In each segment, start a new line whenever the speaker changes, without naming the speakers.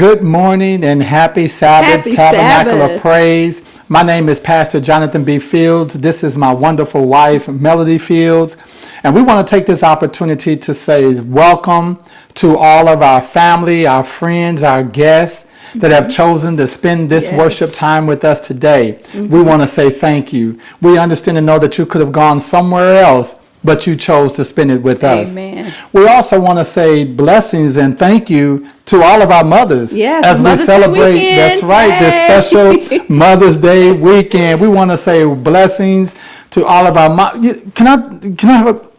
Good morning and happy Sabbath,
Happy
Tabernacle
Sabbath.
of Praise. My name is Pastor Jonathan B. Fields. This is my wonderful wife, Melody Fields. And we want to take this opportunity to say welcome to all of our family, our friends, our guests that have chosen to spend this
Yes.
worship time with us today. We mm-hmm. want to say thank you. We understand and know that you could have gone somewhere else, but you chose to spend it with us. We also want to say blessings and thank you to all of our mothers
Yes,
as we
Mother's Day
celebrate.
weekend.
That's right, this special Mother's Day weekend. We want to say blessings to all of our mothers. Can I can I have a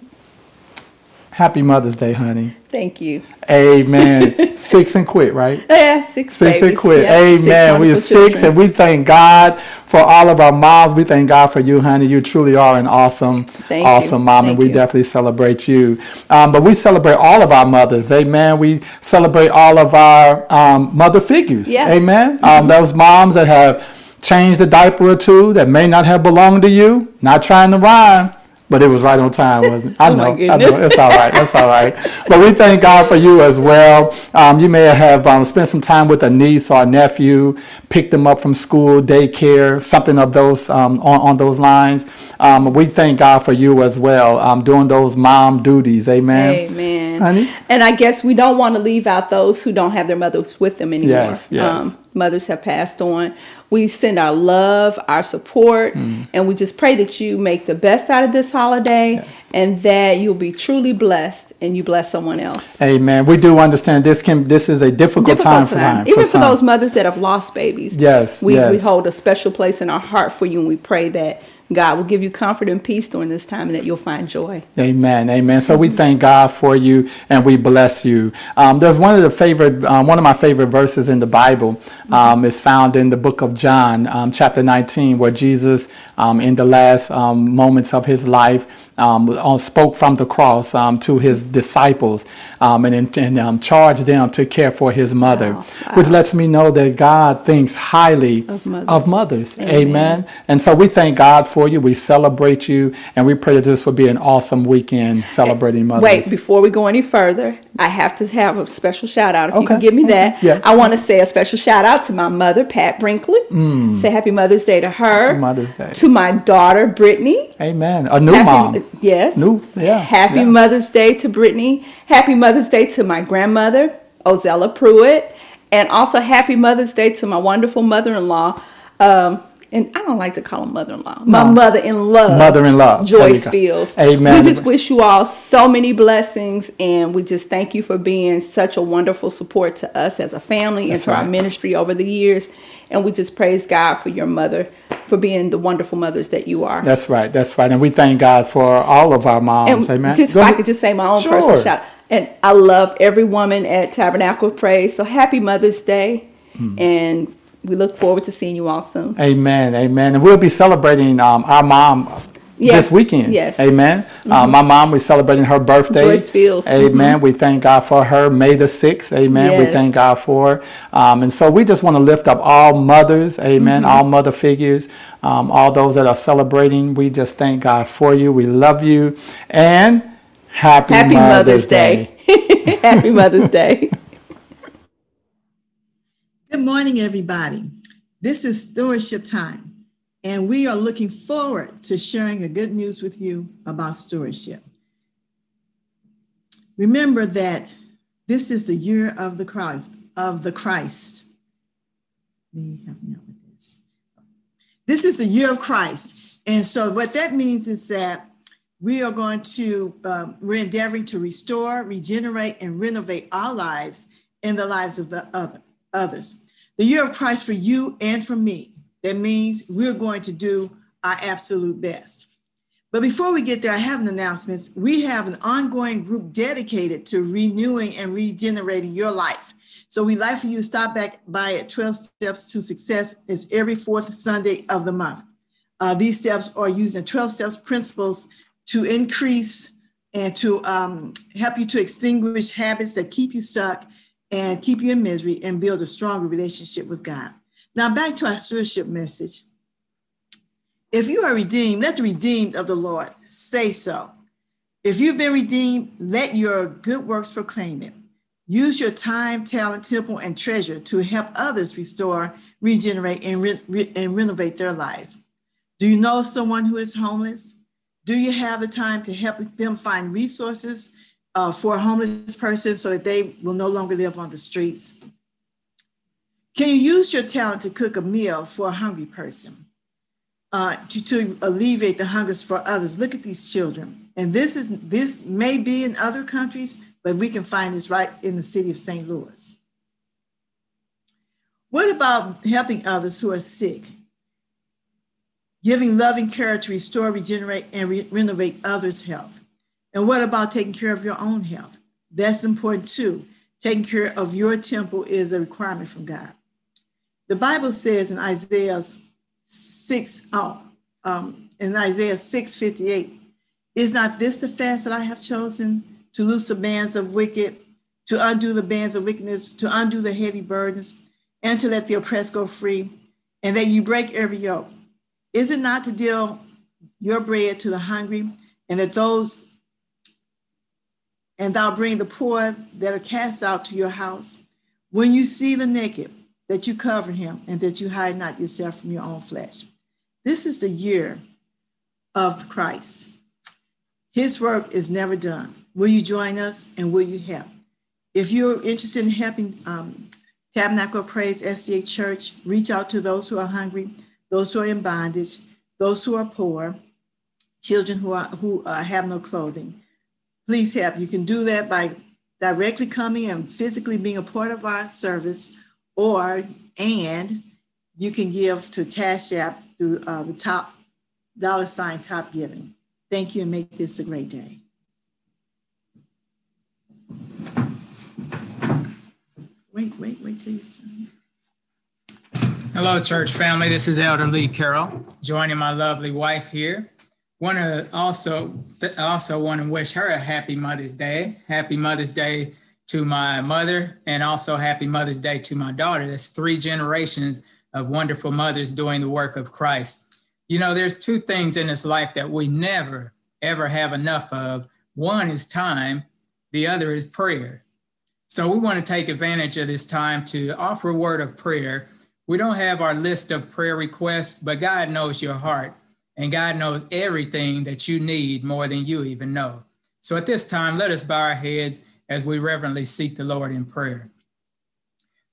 happy Mother's Day, honey?
Thank you.
Amen. six and quit, right?
Yeah, six
Six and quit. Amen. We are six,
children.
and we thank God for all of our moms. We thank God for you, honey. You truly are an awesome,
Thank you.
awesome mom, and we
you.
definitely celebrate you. Um, but we celebrate all of our mothers. Amen. We celebrate all of our um, mother figures.
Yeah.
Amen. Um, those moms that have changed a diaper or two that may not have belonged to you. Not trying to rhyme. But it was right on time, wasn't it? I
Oh,
know, I know. It's all right. That's all right. But we thank God for you as well. Um, you may have um, spent some time with a niece or a nephew, picked them up from school, daycare, something of those um, on, on those lines. Um, we thank God for you as well, um, doing those mom duties. Amen.
Amen.
Honey?
And I guess we don't want to leave out those who don't have their mothers with them anymore. Um,
Yes, yes.
Mothers have passed on. We send our love, our support,
Mm.
and we just pray that you make the best out of this holiday
Yes.
and that you'll be truly blessed and you bless someone else.
Amen. We do understand this can this is a difficult, time for time.
Even for,
some.
those mothers that have lost babies.
Yes,
We, we hold a special place in our heart for you and we pray that God will give you comfort and peace during this time and that you'll find joy.
Amen. Amen. So we thank God for you and we bless you. Um, there's one of the favorite, um, one of my favorite verses in the Bible um, is found in the book of John, um, chapter 19, where Jesus, um, in the last um, moments of his life, um, uh, spoke from the cross um, to his disciples um, and, and um, charged them to care for his mother,
Wow.
which lets me know that God thinks highly
Of mothers.
of mothers.
Amen.
Amen. And so we thank God for you. We celebrate you, and we pray that this will be an awesome weekend celebrating mothers.
Wait, before we go any further, I have to have a special shout out. If you can give me that,
yeah.
I want to say a special shout out to my mother, Pat Brinkley. Say Happy Mother's Day to her.
Mm. Happy Mother's Day.
To my daughter, Brittany.
Amen. A new
Happy-
mom.
Yes.
New, yeah.
Happy
yeah.
Mother's Day to Brittany. Happy Mother's Day to my grandmother, Ozella Pruitt. And also Happy Mother's Day to my wonderful mother-in-law. Um, and I don't like to call them mother-in-law. My
No.
mother-in-law.
Mother-in-law.
Joyce. Fields.
Amen.
We just wish you all so many blessings and we just thank you for being such a wonderful support to us as a family
That's
and to our ministry over the years. And we just praise God for your mother, for being the wonderful mothers that you are.
That's right. That's right. And we thank God for all of our moms.
And
Amen.
just if I could just say my own
Sure.
personal shout. And I love every woman at Tabernacle Praise. So happy Mother's Day.
Hmm.
And we look forward to seeing you all soon.
Amen. Amen. And we'll be celebrating um, our mom
Yes,
this weekend.
yes.
Amen. Uh, my mom, we're celebrating her birthday.
Joyce Fields.
Amen. We thank God for her. May the 6th. Amen. We thank God for her. Um, and so we just want to lift up all mothers. Amen. All mother figures. Um, all those that are celebrating. We just thank God for you. We love you. And happy,
Happy
Mother's,
Mother's Day. happy Mother's Day.
Good morning, everybody. This is stewardship time, and we are looking forward to sharing a good news with you about stewardship. Remember that this is the year of the Christ, of the Christ. Help me out with this. This is the year of Christ. And so what that means is that we are going to, um, we're endeavoring to restore, regenerate, and renovate our lives and the lives of the other, others. The year of Christ for you and for me. That means we're going to do our absolute best. But before we get there, I have an announcement. We have an ongoing group dedicated to renewing and regenerating your life. So we'd like for you to stop back by at 12 Steps to Success. It's every fourth Sunday of the month. Uh, these steps are using the 12 steps principles to increase and to um, help you to extinguish habits that keep you stuck and keep you in misery and build a stronger relationship with God. Now, back to our stewardship message. If you are redeemed, let the redeemed of the Lord say so. If you've been redeemed, let your good works proclaim it. Use your time, talent, temple, and treasure to help others restore, regenerate, and, re- re- and renovate their lives. Do you know someone who is homeless? Do you have the time to help them find resources uh, for a homeless person so that they will no longer live on the streets? Can you use your talent to cook a meal for a hungry person? Uh, to, to alleviate the hungers for others. Look at these children. And this is this may be in other countries, but we can find this right in the city of St. Louis. What about helping others who are sick? Giving loving care to restore, regenerate, and re- renovate others' health. And what about taking care of your own health? That's important too. Taking care of your temple is a requirement from God. The Bible says in Isaiah 6, oh, um, in Isaiah 6 58, is not this the fast that I have chosen to loose the bands of wicked, to undo the bands of wickedness, to undo the heavy burdens, and to let the oppressed go free, and that you break every yoke? Is it not to deal your bread to the hungry, and that those and thou bring the poor that are cast out to your house? When you see the naked, that you cover him, and that you hide not yourself from your own flesh. This is the year of Christ. His work is never done. Will you join us and will you help? If you're interested in helping um, Tabernacle Praise SDA Church, reach out to those who are hungry, those who are in bondage, those who are poor, children who, are, who uh, have no clothing. Please help. You can do that by directly coming and physically being a part of our service, or and you can give to Cash App through uh, the top dollar sign top giving. Thank you and make this a great day. Wait, wait, wait till you.
Hello, church family. This is Elder Lee Carrell, joining my lovely wife here. Want to also also want to wish her a happy Mother's Day. Happy Mother's Day to my mother, and also happy Mother's Day to my daughter. That's three generations of wonderful mothers doing the work of Christ. You know, there's two things in this life that we never, ever have enough of. One is time, the other is prayer. So we want to take advantage of this time to offer a word of prayer. We don't have our list of prayer requests, but God knows your heart and God knows everything that you need more than you even know. So at this time, let us bow our heads as we reverently seek the Lord in prayer.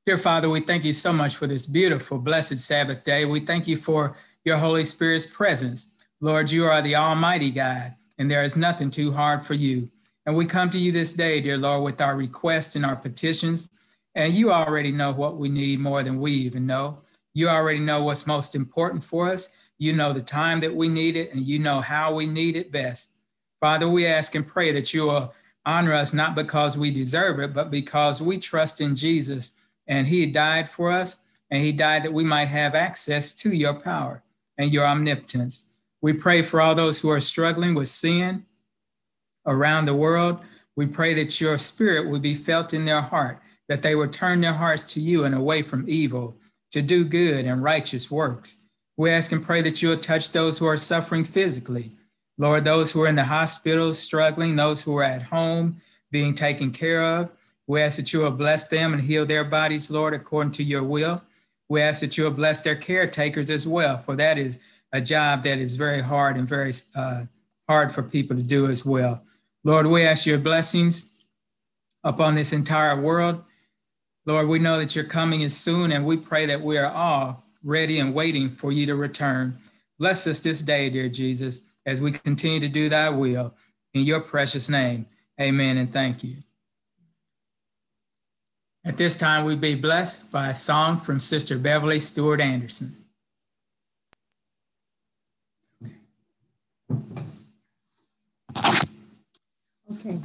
Dear Father, we thank you so much for this beautiful, blessed Sabbath day. We thank you for your Holy Spirit's presence. Lord, you are the Almighty God, and there is nothing too hard for you. And we come to you this day, dear Lord, with our requests and our petitions. And you already know what we need more than we even know. You already know what's most important for us. You know the time that we need it, and you know how we need it best. Father, we ask and pray that you will honor us not because we deserve it, but because we trust in Jesus and he died for us, and he died that we might have access to your power and your omnipotence. We pray for all those who are struggling with sin around the world. We pray that your spirit would be felt in their heart, that they would turn their hearts to you and away from evil, to do good and righteous works. We ask and pray that you'll touch those who are suffering physically. Lord, those who are in the hospitals struggling, those who are at home being taken care of. We ask that you will bless them and heal their bodies, Lord, according to your will. We ask that you will bless their caretakers as well, for that is a job that is very hard and very uh, hard for people to do as well. Lord, we ask your blessings upon this entire world. Lord, we know that your coming is soon, and we pray that we are all ready and waiting for you to return. Bless us this day, dear Jesus, as we continue to do thy will. In your precious name, amen and thank you. At this time, we be blessed by a song from Sister Beverly Stewart Anderson.
Okay.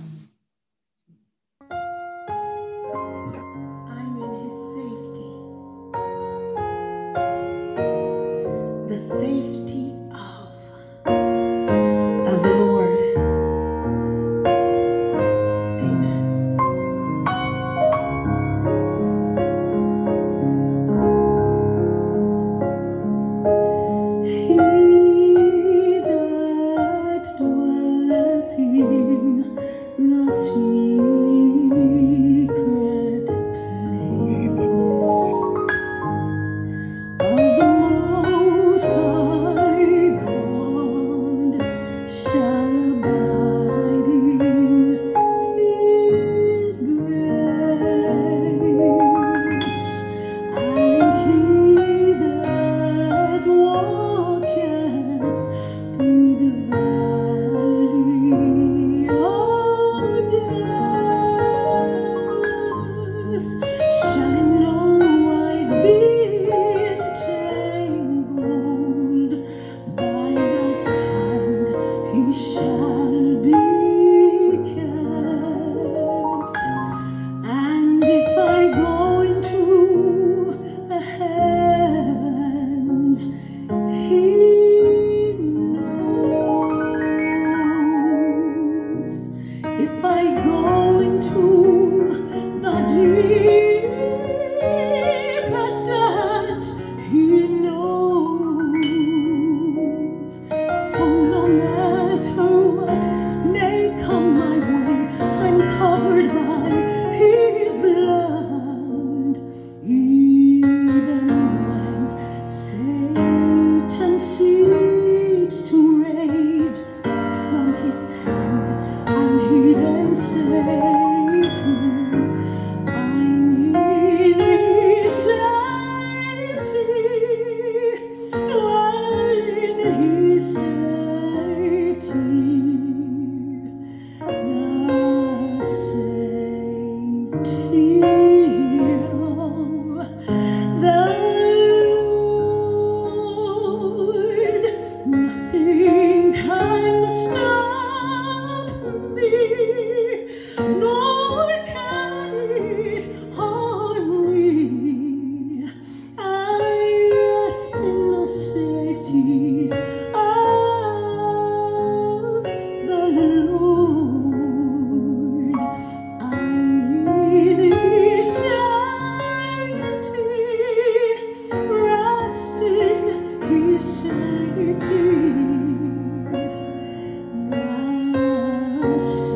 The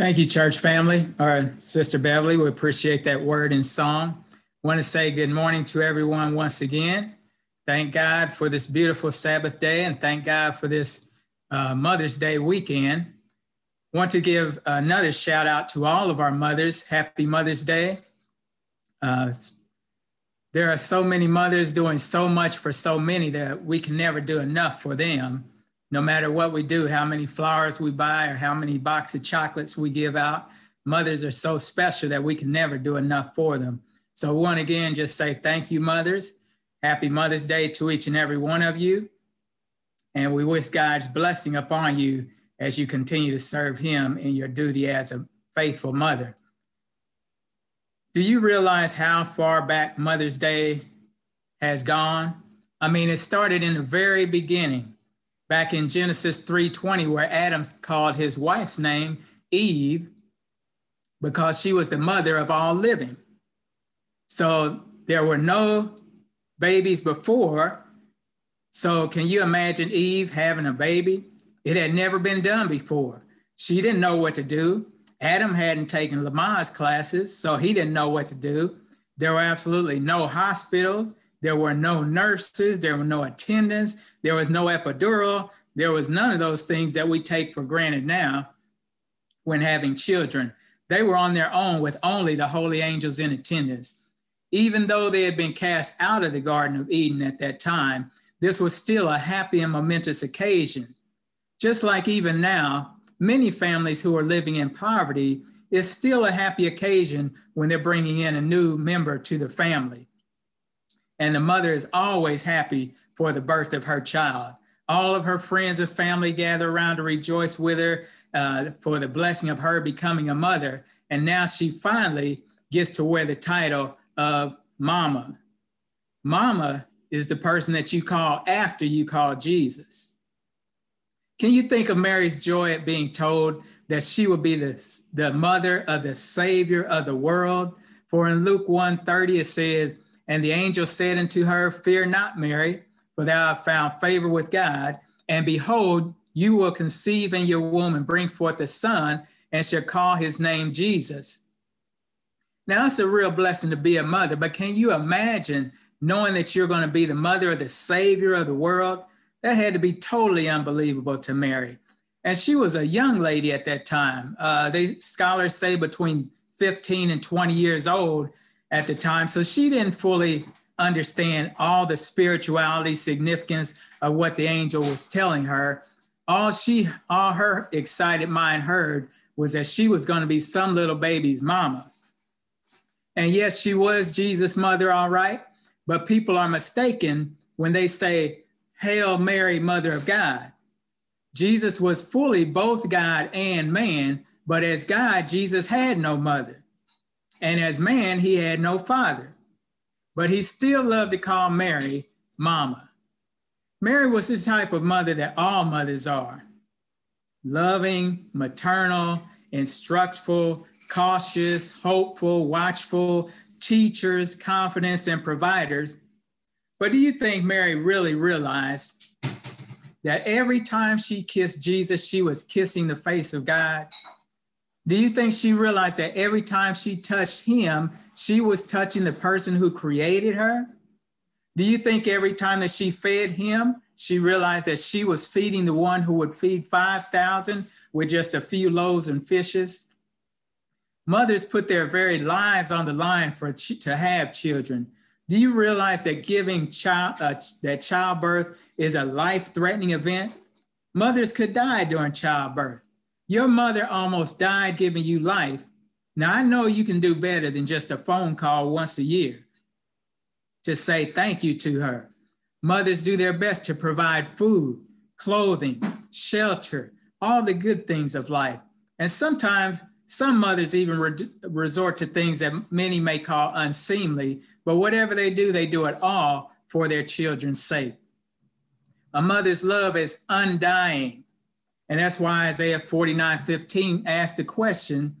Thank you, church family, or Sister Beverly. We appreciate that word and song. Want to say good morning to everyone once again. Thank God for this beautiful Sabbath day, and thank God for this uh, Mother's Day weekend. Want to give another shout out to all of our mothers. Happy Mother's Day. Uh, there are so many mothers doing so much for so many that we can never do enough for them no matter what we do, how many flowers we buy or how many box of chocolates we give out, mothers are so special that we can never do enough for them. So one again, just say thank you, mothers. Happy Mother's Day to each and every one of you. And we wish God's blessing upon you as you continue to serve him in your duty as a faithful mother. Do you realize how far back Mother's Day has gone? I mean, it started in the very beginning back in Genesis 3:20 where Adam called his wife's name Eve because she was the mother of all living. So there were no babies before. So can you imagine Eve having a baby? It had never been done before. She didn't know what to do. Adam hadn't taken Lamaze classes, so he didn't know what to do. There were absolutely no hospitals. There were no nurses, there were no attendants, there was no epidural, there was none of those things that we take for granted now when having children. They were on their own with only the holy angels in attendance. Even though they had been cast out of the Garden of Eden at that time, this was still a happy and momentous occasion. Just like even now, many families who are living in poverty, it's still a happy occasion when they're bringing in a new member to the family and the mother is always happy for the birth of her child. All of her friends and family gather around to rejoice with her uh, for the blessing of her becoming a mother. And now she finally gets to wear the title of Mama. Mama is the person that you call after you call Jesus. Can you think of Mary's joy at being told that she will be the, the mother of the Savior of the world? For in Luke 1:30 it says, and the angel said unto her, Fear not, Mary, for thou hast found favor with God. And behold, you will conceive in your womb and bring forth a son, and shall call his name Jesus. Now, it's a real blessing to be a mother, but can you imagine knowing that you're going to be the mother of the Savior of the world? That had to be totally unbelievable to Mary. And she was a young lady at that time. Uh, they scholars say between 15 and 20 years old at the time. So she didn't fully understand all the spirituality significance of what the angel was telling her. All she, all her excited mind heard was that she was going to be some little baby's mama. And yes, she was Jesus' mother, all right. But people are mistaken when they say, Hail Mary, Mother of God. Jesus was fully both God and man, but as God, Jesus had no mother. And as man, he had no father, but he still loved to call Mary mama. Mary was the type of mother that all mothers are loving, maternal, instructful, cautious, hopeful, watchful, teachers, confidence, and providers. But do you think Mary really realized that every time she kissed Jesus, she was kissing the face of God? Do you think she realized that every time she touched him, she was touching the person who created her? Do you think every time that she fed him, she realized that she was feeding the one who would feed 5,000 with just a few loaves and fishes? Mothers put their very lives on the line for to have children. Do you realize that giving child uh, that childbirth is a life-threatening event? Mothers could die during childbirth. Your mother almost died giving you life. Now, I know you can do better than just a phone call once a year to say thank you to her. Mothers do their best to provide food, clothing, shelter, all the good things of life. And sometimes some mothers even re- resort to things that many may call unseemly, but whatever they do, they do it all for their children's sake. A mother's love is undying. And that's why Isaiah 49 15 asked the question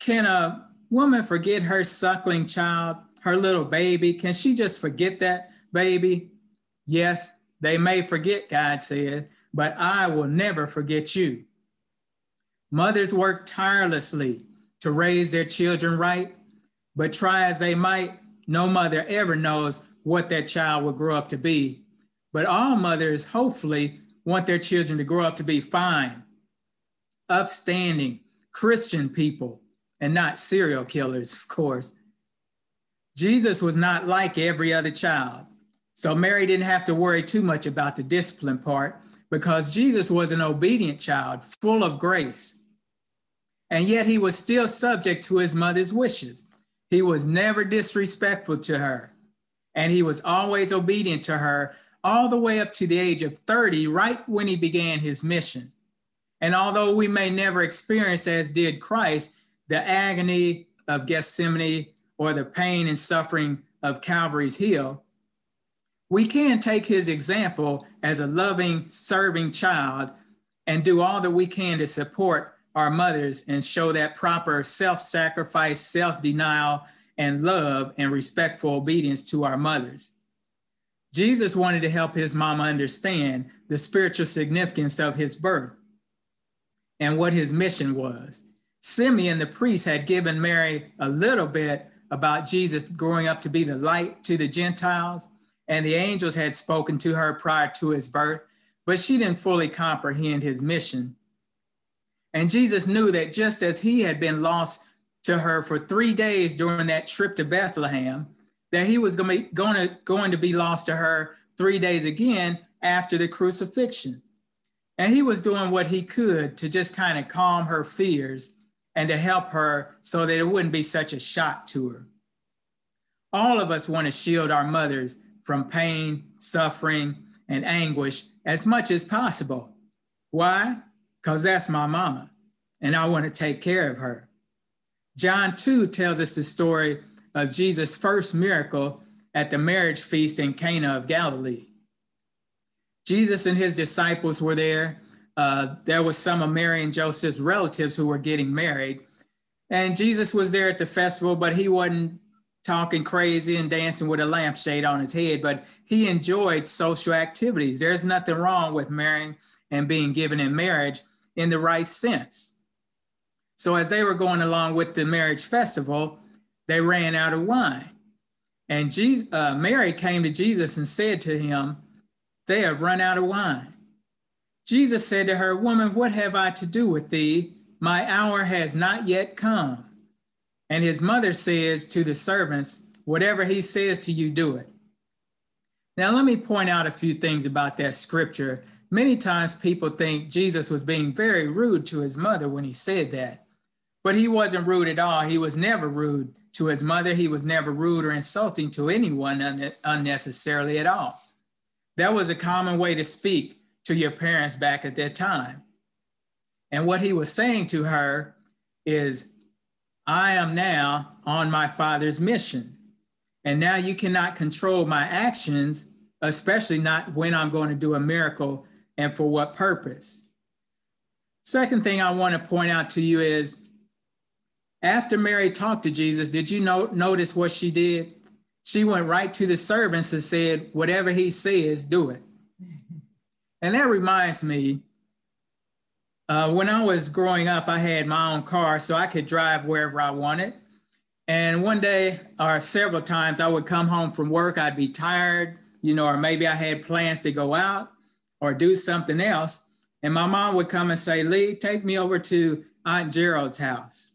Can a woman forget her suckling child, her little baby? Can she just forget that baby? Yes, they may forget, God says, but I will never forget you. Mothers work tirelessly to raise their children right, but try as they might, no mother ever knows what that child will grow up to be. But all mothers, hopefully, want their children to grow up to be fine, upstanding, Christian people, and not serial killers, of course. Jesus was not like every other child. So Mary didn't have to worry too much about the discipline part because Jesus was an obedient child, full of grace. And yet he was still subject to his mother's wishes. He was never disrespectful to her. And he was always obedient to her all the way up to the age of 30, right when he began his mission. And although we may never experience, as did Christ, the agony of Gethsemane or the pain and suffering of Calvary's Hill, we can take his example as a loving, serving child and do all that we can to support our mothers and show that proper self sacrifice, self denial, and love and respectful obedience to our mothers. Jesus wanted to help his mama understand the spiritual significance of his birth and what his mission was. Simeon the priest had given Mary a little bit about Jesus growing up to be the light to the Gentiles, and the angels had spoken to her prior to his birth, but she didn't fully comprehend his mission. And Jesus knew that just as he had been lost to her for three days during that trip to Bethlehem, that he was going to, be, going, to, going to be lost to her three days again after the crucifixion. And he was doing what he could to just kind of calm her fears and to help her so that it wouldn't be such a shock to her. All of us want to shield our mothers from pain, suffering, and anguish as much as possible. Why? Because that's my mama, and I want to take care of her. John 2 tells us the story of Jesus' first miracle at the marriage feast in Cana of Galilee. Jesus and his disciples were there. Uh, there was some of Mary and Joseph's relatives who were getting married. And Jesus was there at the festival, but he wasn't talking crazy and dancing with a lampshade on his head, but he enjoyed social activities. There's nothing wrong with marrying and being given in marriage in the right sense. So, as they were going along with the marriage festival, they ran out of wine. And Jesus, uh, Mary came to Jesus and said to him, They have run out of wine. Jesus said to her, Woman, what have I to do with thee? My hour has not yet come. And his mother says to the servants, Whatever he says to you, do it. Now, let me point out a few things about that scripture. Many times people think Jesus was being very rude to his mother when he said that, but he wasn't rude at all. He was never rude to his mother. He was never rude or insulting to anyone un- unnecessarily at all. That was a common way to speak to your parents back at that time. And what he was saying to her is, I am now on my Father's mission. And now you cannot control my actions, especially not when I'm going to do a miracle and for what purpose. Second thing I want to point out to you is after Mary talked to Jesus, did you notice what she did? She went right to the servants and said, Whatever he says, do it. And that reminds me uh, when I was growing up, I had my own car, so I could drive wherever I wanted. And one day, or several times, I would come home from work. I'd be tired, you know, or maybe I had plans to go out or do something else. And my mom would come and say, Lee, take me over to Aunt Gerald's house.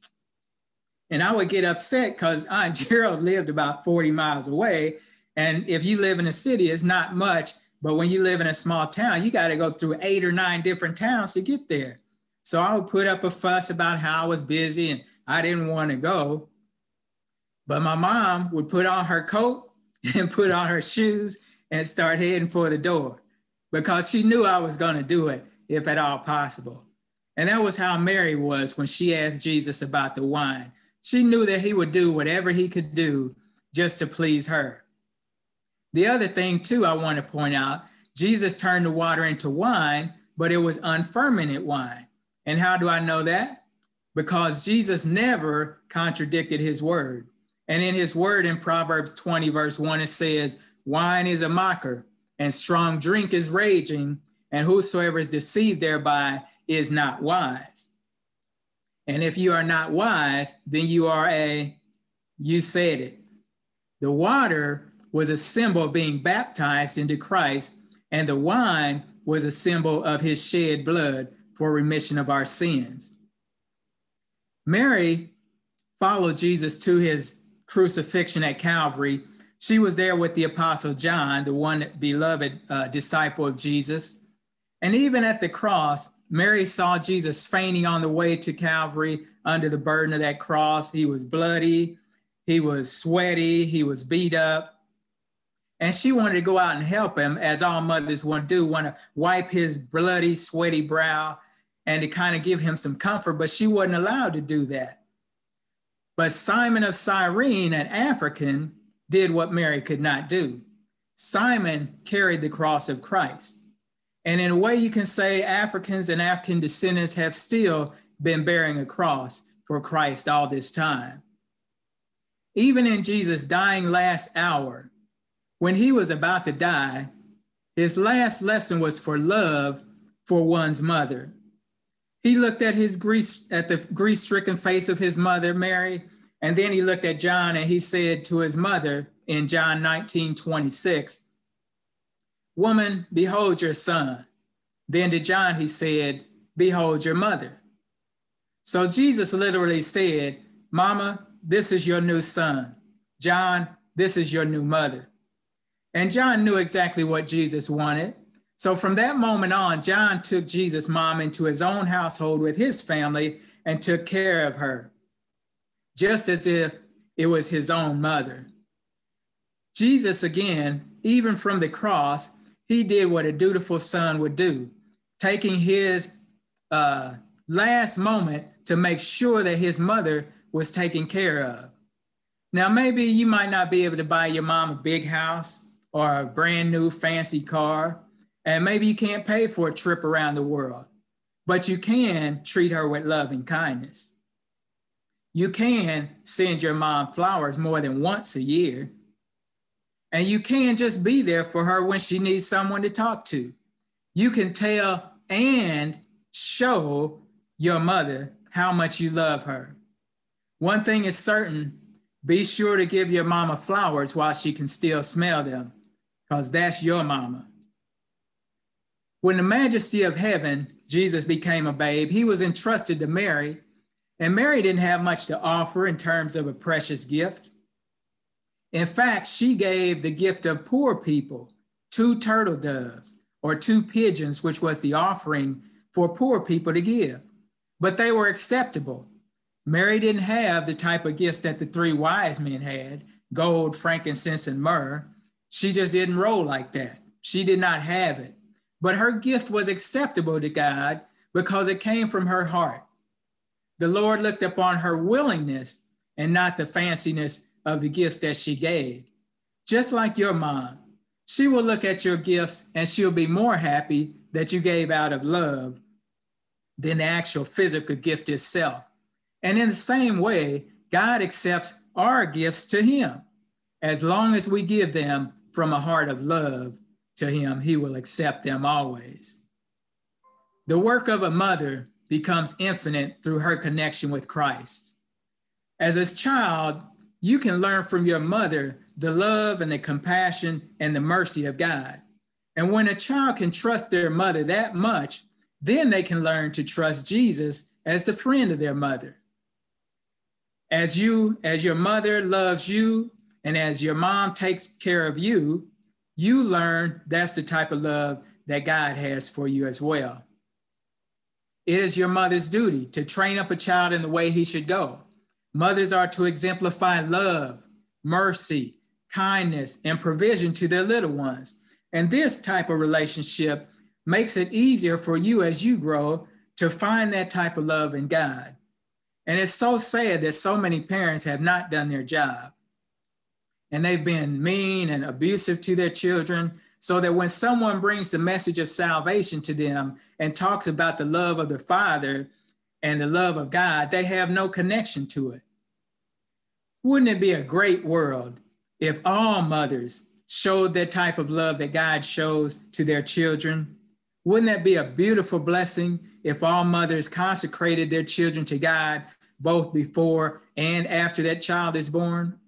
And I would get upset because Aunt Gerald lived about 40 miles away. And if you live in a city, it's not much. But when you live in a small town, you got to go through eight or nine different towns to get there. So I would put up a fuss about how I was busy and I didn't want to go. But my mom would put on her coat and put on her shoes and start heading for the door because she knew I was going to do it if at all possible. And that was how Mary was when she asked Jesus about the wine. She knew that he would do whatever he could do just to please her. The other thing, too, I want to point out Jesus turned the water into wine, but it was unfermented wine. And how do I know that? Because Jesus never contradicted his word. And in his word in Proverbs 20, verse 1, it says, Wine is a mocker, and strong drink is raging, and whosoever is deceived thereby is not wise. And if you are not wise, then you are a, you said it. The water was a symbol of being baptized into Christ, and the wine was a symbol of his shed blood for remission of our sins. Mary followed Jesus to his crucifixion at Calvary. She was there with the Apostle John, the one beloved uh, disciple of Jesus. And even at the cross, Mary saw Jesus fainting on the way to Calvary under the burden of that cross. He was bloody, he was sweaty, he was beat up. And she wanted to go out and help him, as all mothers want to do, want to wipe his bloody, sweaty brow and to kind of give him some comfort, but she wasn't allowed to do that. But Simon of Cyrene, an African, did what Mary could not do. Simon carried the cross of Christ. And in a way, you can say Africans and African descendants have still been bearing a cross for Christ all this time. Even in Jesus' dying last hour, when he was about to die, his last lesson was for love for one's mother. He looked at his grief at the grief-stricken face of his mother, Mary, and then he looked at John and he said to his mother in John 19, 26, Woman, behold your son. Then to John he said, Behold your mother. So Jesus literally said, Mama, this is your new son. John, this is your new mother. And John knew exactly what Jesus wanted. So from that moment on, John took Jesus' mom into his own household with his family and took care of her, just as if it was his own mother. Jesus, again, even from the cross, he did what a dutiful son would do, taking his uh, last moment to make sure that his mother was taken care of. Now, maybe you might not be able to buy your mom a big house or a brand new fancy car, and maybe you can't pay for a trip around the world, but you can treat her with love and kindness. You can send your mom flowers more than once a year. And you can just be there for her when she needs someone to talk to. You can tell and show your mother how much you love her. One thing is certain be sure to give your mama flowers while she can still smell them, because that's your mama. When the majesty of heaven, Jesus became a babe, he was entrusted to Mary, and Mary didn't have much to offer in terms of a precious gift. In fact, she gave the gift of poor people two turtle doves or two pigeons, which was the offering for poor people to give. But they were acceptable. Mary didn't have the type of gifts that the three wise men had gold, frankincense, and myrrh. She just didn't roll like that. She did not have it. But her gift was acceptable to God because it came from her heart. The Lord looked upon her willingness and not the fanciness of the gifts that she gave. Just like your mom, she will look at your gifts and she'll be more happy that you gave out of love than the actual physical gift itself. And in the same way, God accepts our gifts to Him. As long as we give them from a heart of love to Him, He will accept them always. The work of a mother becomes infinite through her connection with Christ. As a child, you can learn from your mother the love and the compassion and the mercy of God. And when a child can trust their mother that much, then they can learn to trust Jesus as the friend of their mother. As you, as your mother loves you, and as your mom takes care of you, you learn that's the type of love that God has for you as well. It is your mother's duty to train up a child in the way he should go. Mothers are to exemplify love, mercy, kindness, and provision to their little ones. And this type of relationship makes it easier for you as you grow to find that type of love in God. And it's so sad that so many parents have not done their job. And they've been mean and abusive to their children, so that when someone brings the message of salvation to them and talks about the love of the Father and the love of God, they have no connection to it. Wouldn't it be a great world if all mothers showed that type of love that God shows to their children? Wouldn't that be a beautiful blessing if all mothers consecrated their children to God both before and after that child is born?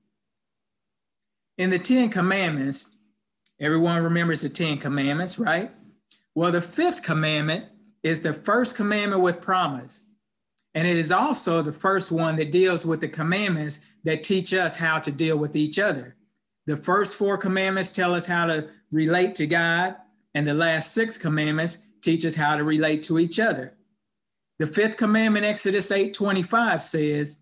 In the Ten Commandments, everyone remembers the Ten Commandments, right? Well, the fifth commandment is the first commandment with promise. And it is also the first one that deals with the commandments that teach us how to deal with each other. The first four commandments tell us how to relate to God, and the last six commandments teach us how to relate to each other. The fifth commandment, Exodus 8 25, says,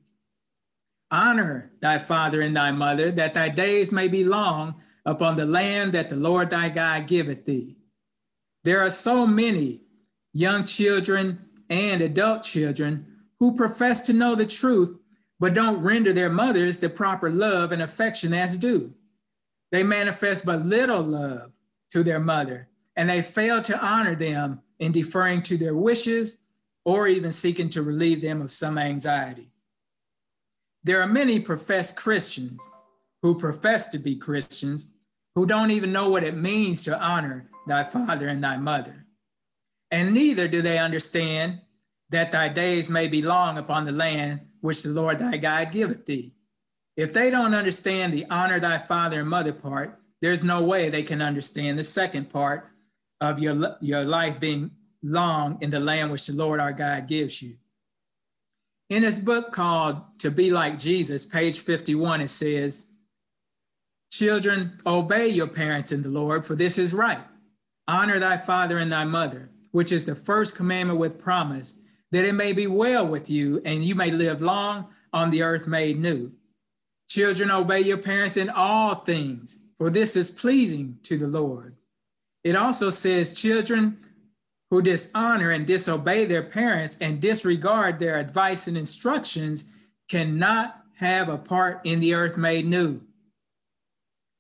Honor thy father and thy mother, that thy days may be long upon the land that the Lord thy God giveth thee. There are so many young children and adult children who profess to know the truth, but don't render their mothers the proper love and affection as due. They manifest but little love to their mother, and they fail to honor them in deferring to their wishes or even seeking to relieve them of some anxiety. There are many professed Christians who profess to be Christians who don't even know what it means to honor thy father and thy mother. And neither do they understand that thy days may be long upon the land which the Lord thy God giveth thee. If they don't understand the honor thy father and mother part, there's no way they can understand the second part of your, your life being long in the land which the Lord our God gives you. In his book called To Be Like Jesus, page 51, it says, Children, obey your parents in the Lord, for this is right. Honor thy father and thy mother, which is the first commandment with promise, that it may be well with you and you may live long on the earth made new. Children, obey your parents in all things, for this is pleasing to the Lord. It also says, Children, who dishonor and disobey their parents and disregard their advice and instructions cannot have a part in the earth made new.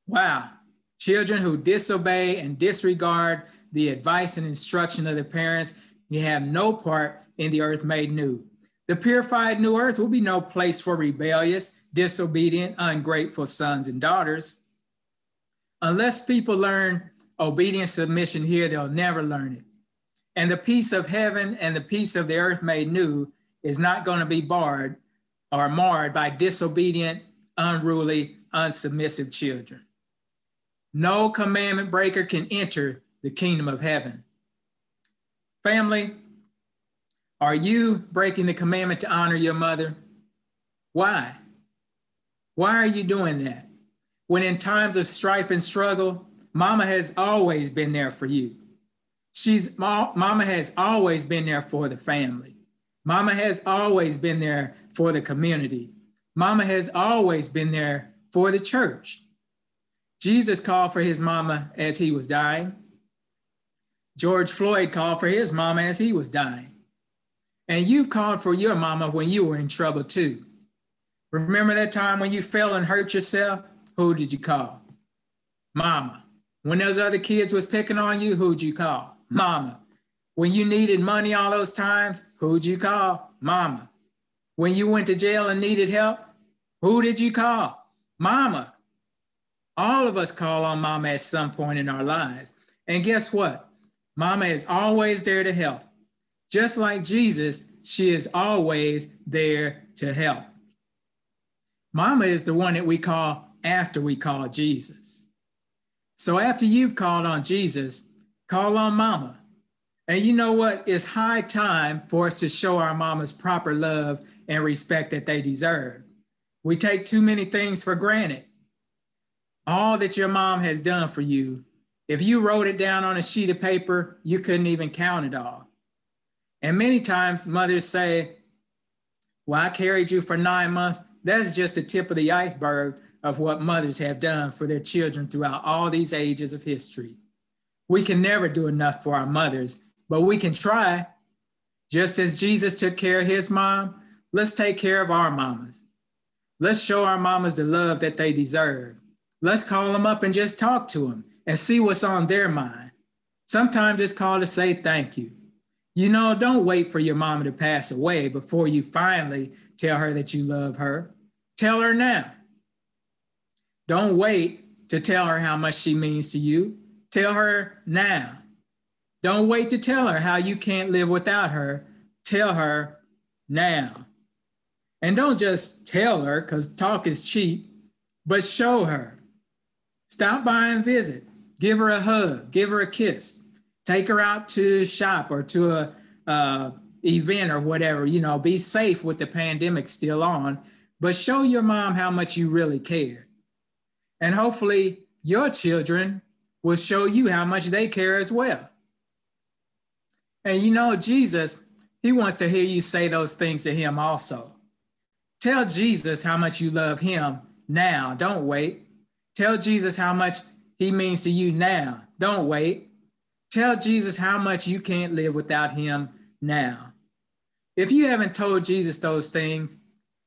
Wow. Children who disobey and disregard the advice and instruction of their parents, you have no part in the earth made new. The purified new earth will be no place for rebellious, disobedient, ungrateful sons and daughters. Unless people learn obedience submission here, they'll never learn it. And the peace of heaven and the peace of the earth made new is not going to be barred or marred by disobedient, unruly, unsubmissive children. No commandment breaker can enter the kingdom of heaven. Family, are you breaking the commandment to honor your mother? Why? Why are you doing that? When in times of strife and struggle, mama has always been there for you. She's mama has always been there for the family. Mama has always been there for the community. Mama has always been there for the church. Jesus called for his mama as he was dying. George Floyd called for his mama as he was dying. And you've called for your mama when you were in trouble too. Remember that time when you fell and hurt yourself? Who did you call? Mama. When those other kids was picking on you, who'd you call? Mama. When you needed money all those times, who'd you call? Mama. When you went to jail and needed help, who did you call? Mama. All of us call on mama at some point in our lives. And guess what? Mama is always there to help. Just like Jesus, she is always there to help. Mama is the one that we call after we call Jesus. So after you've called on Jesus, Call on mama. And you know what? It's high time for us to show our mamas proper love and respect that they deserve. We take too many things for granted. All that your mom has done for you, if you wrote it down on a sheet of paper, you couldn't even count it all. And many times mothers say, Well, I carried you for nine months. That's just the tip of the iceberg of what mothers have done for their children throughout all these ages of history. We can never do enough for our mothers, but we can try. Just as Jesus took care of his mom, let's take care of our mamas. Let's show our mamas the love that they deserve. Let's call them up and just talk to them and see what's on their mind. Sometimes it's called to say thank you. You know, don't wait for your mama to pass away before you finally tell her that you love her. Tell her now. Don't wait to tell her how much she means to you. Tell her now. Don't wait to tell her how you can't live without her. Tell her now. And don't just tell her because talk is cheap, but show her. Stop by and visit. Give her a hug. Give her a kiss. Take her out to shop or to a uh, event or whatever. You know, be safe with the pandemic still on, but show your mom how much you really care. And hopefully, your children will show you how much they care as well. And you know, Jesus, he wants to hear you say those things to him also. Tell Jesus how much you love him now. Don't wait. Tell Jesus how much he means to you now. Don't wait. Tell Jesus how much you can't live without him now. If you haven't told Jesus those things,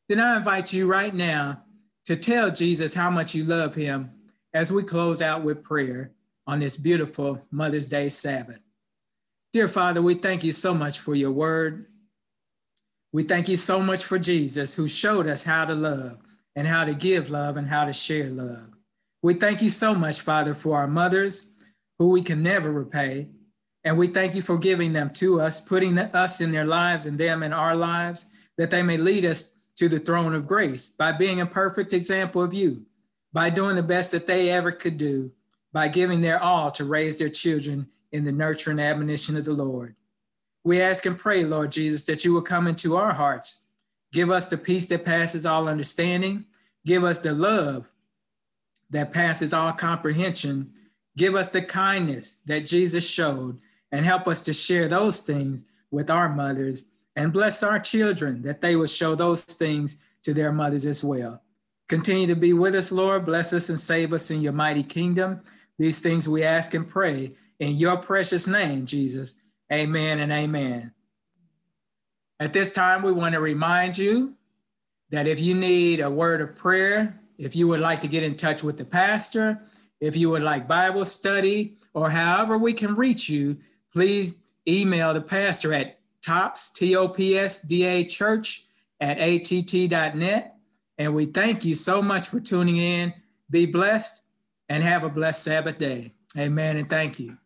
then I invite you right now to tell Jesus how much you love him as we close out with prayer on this beautiful Mother's Day Sabbath. Dear Father, we thank you so much for your word. We thank you so much for Jesus, who showed us how to love and how to give love and how to share love. We thank you so much, Father, for our mothers, who we can never repay. And we thank you for giving them to us, putting us in their lives and them in our lives, that they may lead us to the throne of grace by being a perfect example of you, by doing the best that they ever could do, by giving their all to raise their children in the nurture and admonition of the Lord. We ask and pray, Lord Jesus, that you will come into our hearts. Give us the peace that passes all understanding. Give us the love that passes all comprehension. Give us the kindness that Jesus showed and help us to share those things with our mothers and bless our children that they will show those things to their mothers as well. Continue to be with us, Lord. Bless us and save us in your mighty kingdom. These things we ask and pray in your precious name, Jesus. Amen and amen. At this time, we want to remind you that if you need a word of prayer, if you would like to get in touch with the pastor, if you would like Bible study, or however we can reach you, please email the pastor at tops, T-O-P-S-D-A church at att.net. And we thank you so much for tuning in. Be blessed and have a blessed Sabbath day. Amen and thank you.